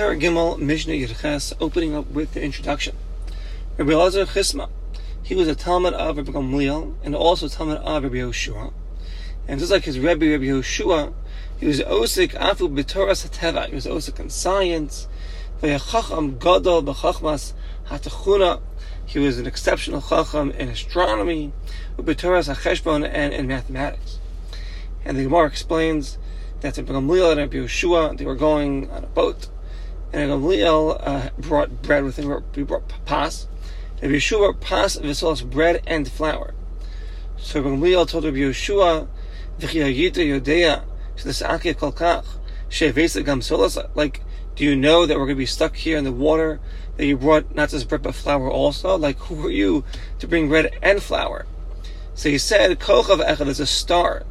Paragimel Mishnah Yerches, opening up with the introduction. Rabbi Elazar Chisma, he was a Talmud of Rabbi Gamliel and also Talmud of Rabbi Yoshua. And just like his Rebbe, Rabbi Yoshua, he was Osik Afu B'Torah Sateva. He was Osik in science. V'yachacham Gadol B'Chachmas Hatachuna. He was an exceptional Chacham in astronomy, B'Torah HaCheshbon, and in mathematics. And the Gemara explains that Rabbi Gamliel and Rabbi Yoshua, they were going on a boat and Gamliel uh, brought bread with him. He brought pas. Rabbi Yeshua brought pas v'solas bread and flour. So Gamliel told Rabbi Yeshua, "V'chiyayita yodea sh'nesaki kolkach she'vesa gam solas." Like, do you know that we're going to be stuck here in the water? That you brought not just bread but flour also? Like, who are you to bring bread and flour? So he said, "Kochav echad is a star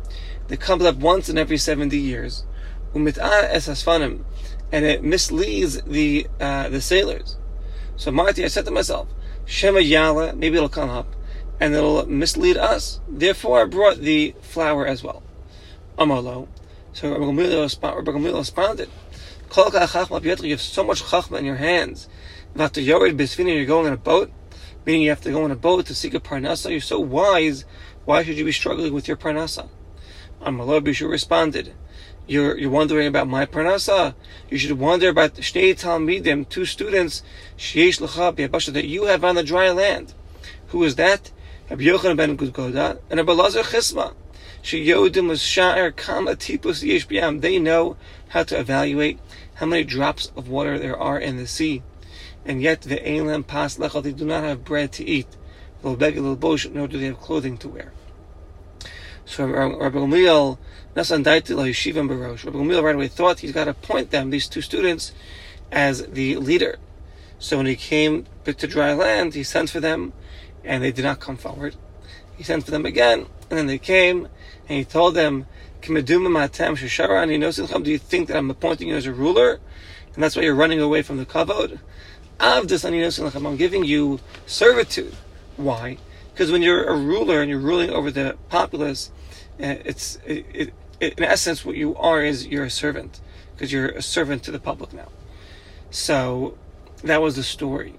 that comes up once in every seventy years." Es and it misleads the uh, the sailors. So Marty, I said to myself, Shema Yala, maybe it'll come up, and it'll mislead us. Therefore, I brought the flour as well. Amalo. So Rabbi Gamliel responded, you have so much chachma in your hands. You're going on a boat, meaning you have to go on a boat to seek a parnasa. You're so wise. Why should you be struggling with your parnasa? Amalo Bishu responded, you're, you're wondering about my parnasa. You should wonder about shnei talmidim, two students, sheish l'cha that you have on the dry land. Who is that? Rabbi Yochanan ben Gudgoda and Rabbi Lazar Chisma. Was sha'er kama tipus yesh biam. They know how to evaluate how many drops of water there are in the sea. And yet the elam pas lechal, they do not have bread to eat. Nor do they have clothing to wear. So Rabbi Gamliel, Nasan Daiti Yeshivam Barosh. Rabbi Gamliel right away thought he's got to appoint them, these two students, as the leader. So when he came to dry land, he sent for them, and they did not come forward. He sent for them again, and then they came, and he told them, Do you think that I'm appointing you as a ruler? And that's why you're running away from the kavod? I'm giving you servitude. Why? Because when you're a ruler and you're ruling over the populace, uh, it's it, it, in essence what you are is you're a servant because you're a servant to the public now. So that was the story.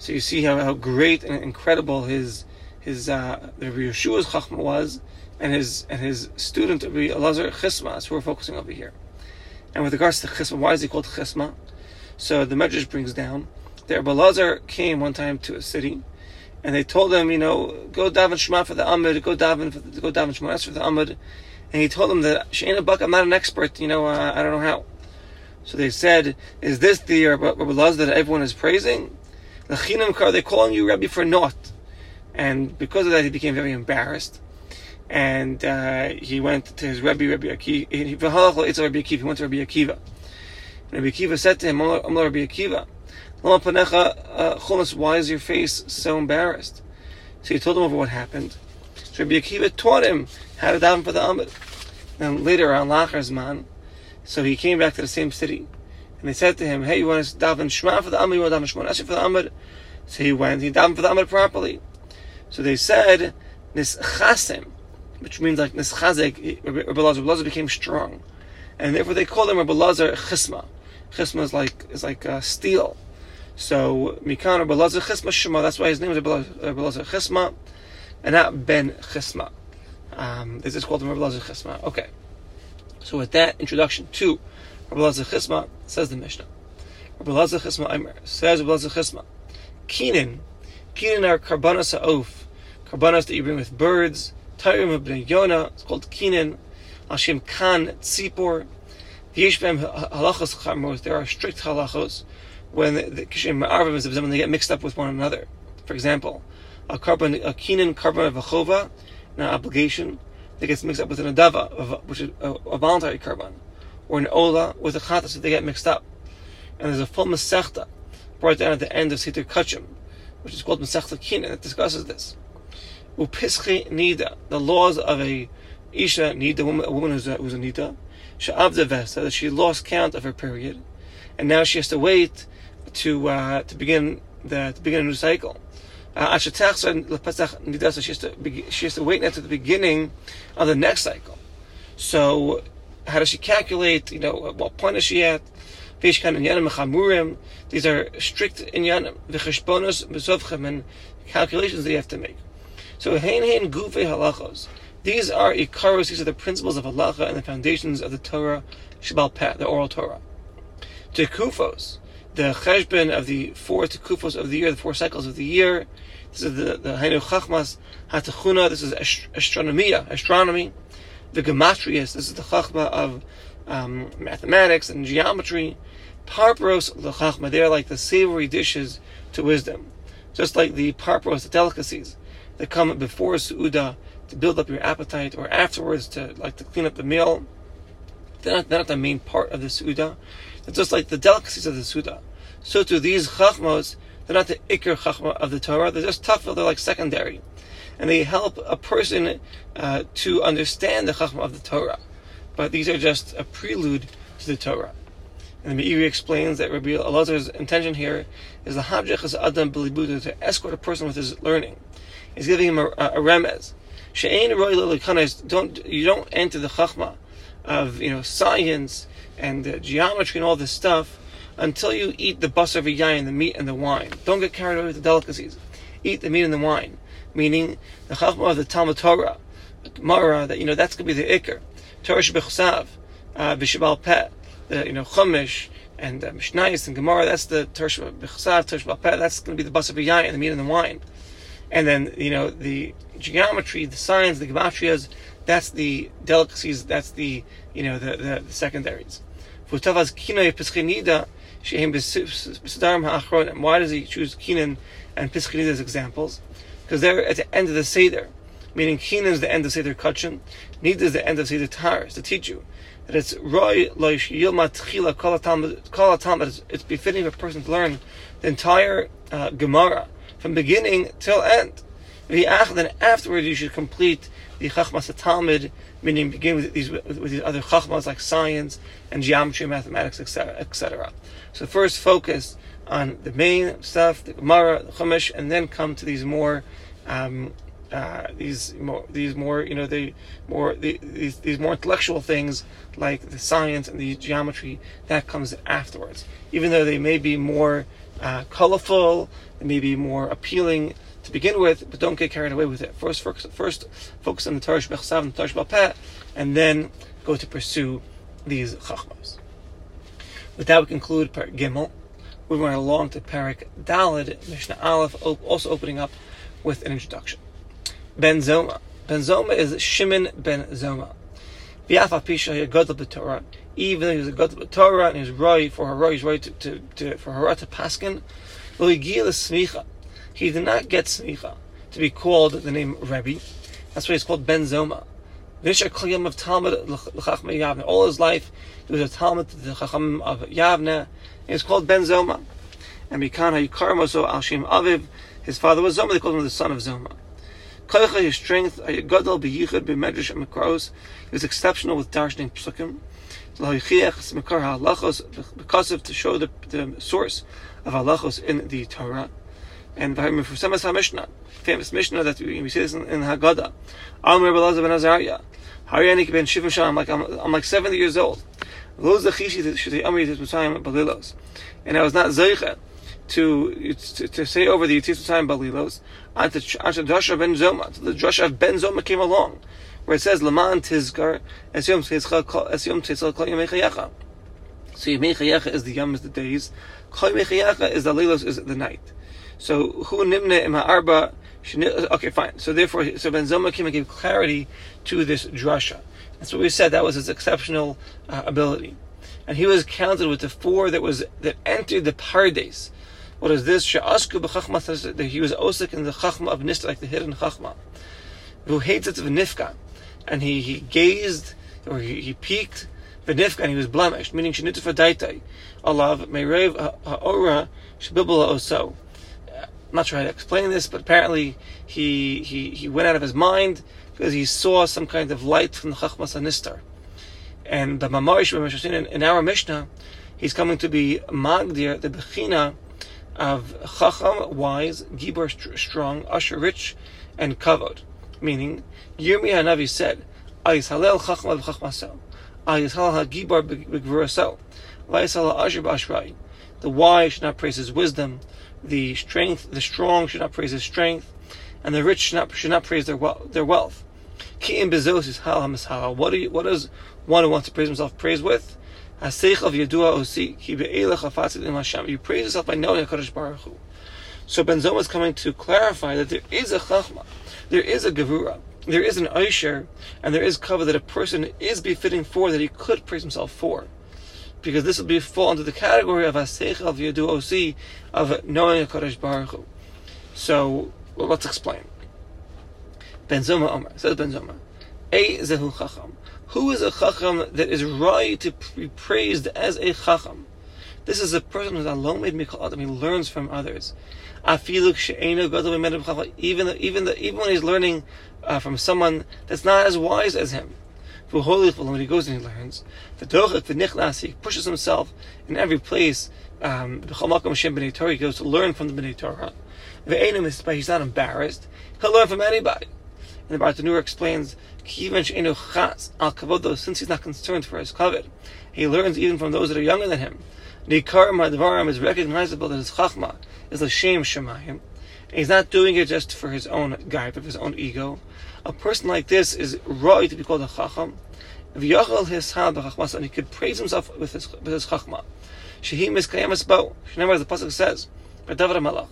So you see how, how great and incredible his his uh, Yeshua's chachma was, and his and his student Rabbi Elazar Chisma. who we're focusing over here. And with regards to Chisma, why is he called Chisma? So the Medrash brings down that Rabbi Elazar came one time to a city and they told him, you know, go daven Shema for the Amud, go daven for the, go daven Shema for the Amud, and he told them that Shein Buck, I'm not an expert, you know, uh, I don't know how. So they said, is this the Rabbi Laz that everyone is praising? The Chinam Kar, they're calling you Rabbi for naught. And because of that, he became very embarrassed. And uh, he went to his Rabbi, Rabbi Akiva. He, Rabbi Akiva. He went to Rabbi Akiva. And Rabbi Akiva said to him, Rabbi Akiva, why is your face so embarrassed? So he told him over what happened. So Rabbi Akiva taught him how to daven for the Amud. And later on Lachar's man, so he came back to the same city. And they said to him, hey, you want to daven Shema for the Amud? You want to daven Shema for the Amud? So he went, he davened for the Amud properly. So they said, Nischasim, which means like Nischazek, Rabbi Lazar, became strong. And therefore they called him Rabbi Lazar Chisma. Chisma is like, is like uh, steel. So Mikan Rabbi Chisma Shema. That's why his name is Rabbi Chisma, and not Ben Chisma. Um, this is called him Chisma. Okay. So with that introduction to Rabbi Chisma, says the Mishnah. Rabbi Chisma Aimer says Rabbi Chisma. Keenan, Keenan are karbanas ha'of, karbanas that you bring with birds. Tayrim of Bnei Yonah. It's called Keenan. Hashem Kan Tzipor. There are strict halachos when the kishim ma'arvim is when they get mixed up with one another. For example, a carbon, a keenan carbon of a chova, an obligation that gets mixed up with an adava, which is a, a voluntary carbon, or an ola with a chata, so they get mixed up. And there's a full masechta brought down at the end of Sitr Kachim, which is called Masechta Keenan, that discusses this. Upischi nida, the laws of a isha nida, a woman, a woman who's a, who's a nida, she'avda vesta, that she lost count of her period, and now she has to wait to uh, to begin the to begin a new cycle. Uh, she has to she has to wait until the beginning of the next cycle. So how does she calculate? You know, what point is she at? These are strict inyanim. And calculations that you have to make. So. These are. These are the principles of halacha and the foundations of the Torah the oral Torah. Tekufos, the cheshbon of the four tekufos of the year, the four cycles of the year. This is the the Hainu Chachmas Hatachuna. This is astronomia, astronomy. The gematrias. This is the Chachma of um, mathematics and geometry. Parpros lechachma. They are like the savory dishes to wisdom, just like the parpros, the delicacies that come before suuda to build up your appetite, or afterwards to like to clean up the meal. They're not, they're not the main part of the suuda. They're just like the delicacies of the suuda. So too, these chachmos they're not the ikr chachma of the Torah. They're just tafel. They're like secondary, and they help a person uh, to understand the chachma of the Torah. But these are just a prelude to the Torah. And the Meiri explains that Rabbi Elazar's intention here is the habjech is adam bilibudu to escort a person with his learning. He's giving him a, a, a remez. She'ein roy don't you don't enter the chachma of you know science and uh, geometry and all this stuff until you eat the basar v'yayin, the meat and the wine. Don't get carried away with the delicacies. Eat the meat and the wine. Meaning, the chachma of the Talmud Torah, Gemara, that, you know, that's going to be the ikr. Torah shebechsav, uh, v'shebal peh, the, you know, chumash, and uh, mishnayis and Gemara, that's the Torah shebechsav, Torah peh, that's going to be the basar v'yayin, the meat and the wine. And then, you know, the geometry, the science, the gematrias, that's the delicacies, that's the, you know, the, the, the secondaries. Why does he choose Kinan and Pischinid as examples? Because they're at the end of the Seder, meaning Kinan is the end of Seder Kachin, Nida is the end of Seder Taras, to teach you that it's Roy Loish Yilma Tchila it's befitting a person to learn the entire uh, Gemara from beginning till end. Then afterwards you should complete the Chachmas Talmud, meaning begin with these with, these other Chachmas like science and geometry, mathematics, etc., etc. So first focus on the main stuff, the Gemara, the Chumash, and then come to these more, um, uh, these more, these more, you know, the more the, these these more intellectual things like the science and the geometry that comes afterwards. Even though they may be more uh, colorful, they may be more appealing to begin with, but don't get carried away with it. First, focus, first focus on the Torah Shbechsav and the Torah Shbal and then go to pursue these chachmas. With that, we conclude Parak Gimel. We right along to Parak Dalid, Mishnah Aleph, also opening up with an introduction. Ben Zoma. Ben Zoma is Shimon ben Zoma. Even though he was a gadol Torah and he was right for her, he's right to, to, to, for her to paskin. He did not get smicha to be called the name Rebbe. That's why he's called Ben Zoma. Of Talmud. All his life, he was a Talmud to the Chacham of Yavne. He was called Ben Zoma. And Mikana Yukarmoso Al Shem Aviv. His father was Zoma. They called him the son of Zoma. Koicha, his strength, Gadol B'Yichud B'Medrash and Makros. He was exceptional with darshaning psukim. Because of to show the, the source of halachos in the Torah. And for some Mishnah, famous Mishnah that we, we see this in, in Haggadah. Amr Belazar ben Azariah. Haryanik ben Shivim I'm like, I'm, I'm like 70 years old. And I was not Zeicha to, to, to say over the Yitzis Mitzrayim Balilos until Drasha ben Zoma, until the Drasha of Ben Zoma came along, where it says, Laman Tizgar, Esyom Tizgal Kol Yamechayecha. So Yamechayecha is the Yom, is the days. Is the Lilos, is the night. So who nimne im ha'arba Okay, fine. So therefore, so Ben Zoma came and gave clarity to this drasha. That's what we said. That was his exceptional uh, ability, and he was counted with the four that was that entered the pardes. What is this? She'asku b'chachma. That he was osik in the chachma of nista, like the hidden chachma. Who hates it nifka, and he he gazed or he, he peeked v'nifka, and he was blemished, meaning shenitfa daitai. Allah meirev ha'ora shebibla oso. I'm not sure how to explain this, but apparently he, he, he went out of his mind because he saw some kind of light from the Chachmas Anistar. And the Mamarish in, in our Mishnah, he's coming to be Magdir, the Bechina of Chacham, wise, Gibor, strong, Usher, rich, and Kavod. Meaning, Yirmiyah Navi said, Ayis Halel Chacham al Chachmaso. The wise should not praise his wisdom. The strength, the strong should not praise his strength, and the rich should not, should not praise their wealth. What, do you, what does one who wants to praise himself praise with? You praise yourself by knowing HaKadosh Baruch. So Ben Zoma is coming to clarify that there is a chachma, there is a gevura, there is an Aisher, and there is cover that a person is befitting for that he could praise himself for. Because this will be fall under the category of Asech of Yadu Osi, of knowing a Kodesh Baruch Hu. So, well, let's explain. Ben Zoma Omer, says Ben Zoma, A Zehu Chacham. Who is a Chacham that is right to be praised as a Chacham? This is a person who's alone made mikol adam. He learns from others. Even even the, even when he's learning uh, from someone that's not as wise as him. When he goes and he learns, The dochak v'nichlas he pushes himself in every place. Um, he goes to learn from the Bnei Torah. He's not embarrassed. He'll learn from anybody. And the Bartanur explains, since he's not concerned for his kavod, he learns even from those that are younger than him. Nikar Madvaram is recognizable that his chachma is a shame shemayim. He's not doing it just for his own guide, of his own ego. A person like this is right to be called a chacham. V'yachal his b'chachmas, and he could praise himself with his, with his chachma. Shehi miskayamas bo. Remember, the pasuk says, by David Malach,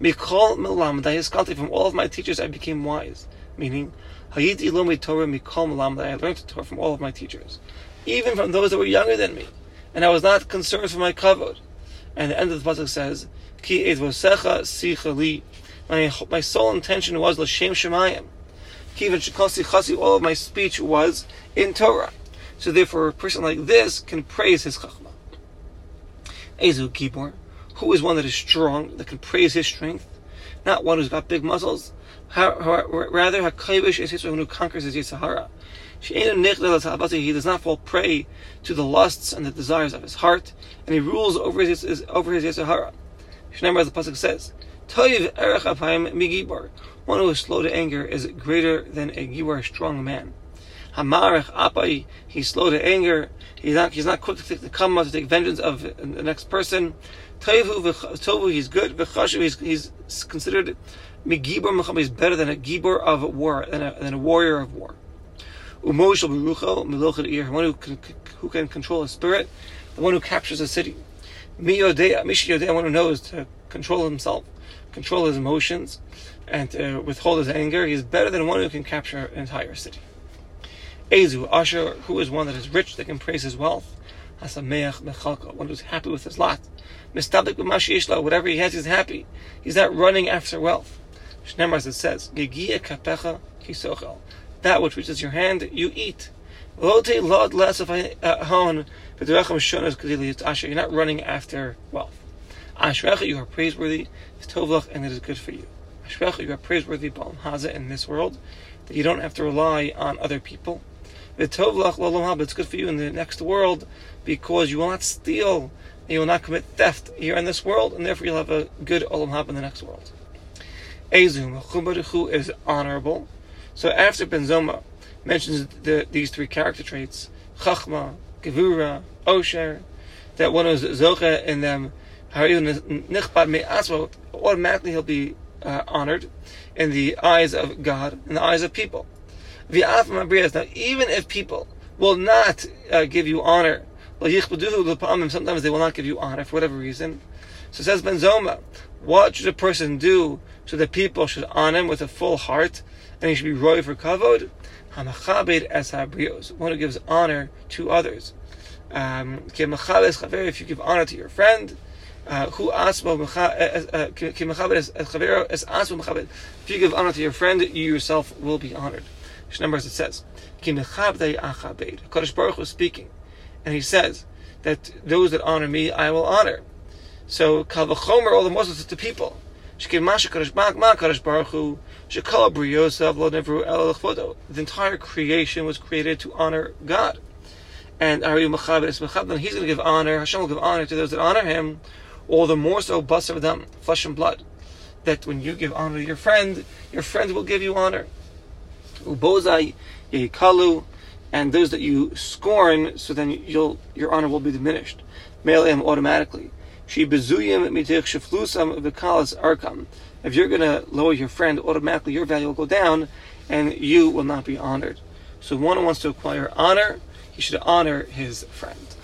Mikol milam, that his from all of my teachers I became wise. Meaning, Hayiti lomi Torah mikol that I learned Torah from all of my teachers. Even from those that were younger than me and I was not concerned for my kavod. And the end of the pasuk says, "Ki edvosecha sichali." My my sole intention was l'shem shemayim. Shekasi chasi. All of my speech was in Torah. So therefore, a person like this can praise his chachma. Ezu Gibor, who is one that is strong, that can praise his strength, not one who's got big muscles. Rather, Hakavish is his one who conquers his Yitzhahara. He does not fall prey to the lusts and the desires of his heart, and he rules over his, his over his Yisahara. Remember, as the pasuk says, "Toiv erech apayim migibor." One who is slow to anger is greater than a gibor, strong man. Hamarech apai, he's slow to anger. He's not he's not quick to take the to take vengeance of the next person. Toivu tovu, he's good. He's he's considered migibor. He's better than a gibor of war, than a, than a warrior of war. Umoshel ear, one who can, who can control a spirit, the one who captures a city. Miyodea, Mishiyodea, one who knows to control himself, control his emotions, and to withhold his anger. He's better than one who can capture an entire city. Ezu, Asher, who is one that is rich, that can praise his wealth. Hasameach Mechalka, one who's happy with his lot. Mistabik b'mashi whatever he has, he's happy. He's not running after wealth. Shnemar, as it says, Gegia kapecha kisochel that which reaches your hand, you eat. You're not running after wealth. You are praiseworthy, and it is good for you. You are praiseworthy, in this world, that you don't have to rely on other people. It's good for you in the next world because you will not steal, and you will not commit theft here in this world, and therefore you'll have a good olam hab in the next world. Ezum, is honorable. So after Benzoma mentions the, these three character traits, Chachma, Gevura, Osher, that one is Zocha in them, automatically he'll be uh, honored in the eyes of God, in the eyes of people. Now, even if people will not uh, give you honor, sometimes they will not give you honor for whatever reason. So says Benzoma, what should a person do so that people should honor him with a full heart? And he should be roy for kavod. Hamachabed as habrios, one who gives honor to others. Um, if you give honor to your friend, uh, who asbo uh, uh, if you give honor to your friend, you yourself will be honored. Numbers it says, Kadosh Baruch was speaking, and he says that those that honor me, I will honor. So kavachomer, all the more to people. The entire creation was created to honor God. And is Mekadan, he's going to give honor, Hashem will give honor to those that honor him, all the more so, basar flesh and blood. That when you give honor to your friend, your friend will give you honor. Ubozai, yekalu, and those that you scorn, so then you'll, your honor will be diminished. Meleim automatically. She bezuyim mitich sheflusam v'kalas arkam. If you're going to lower your friend, automatically your value will go down, and you will not be honored. So one who wants to acquire honor, he should honor his friend.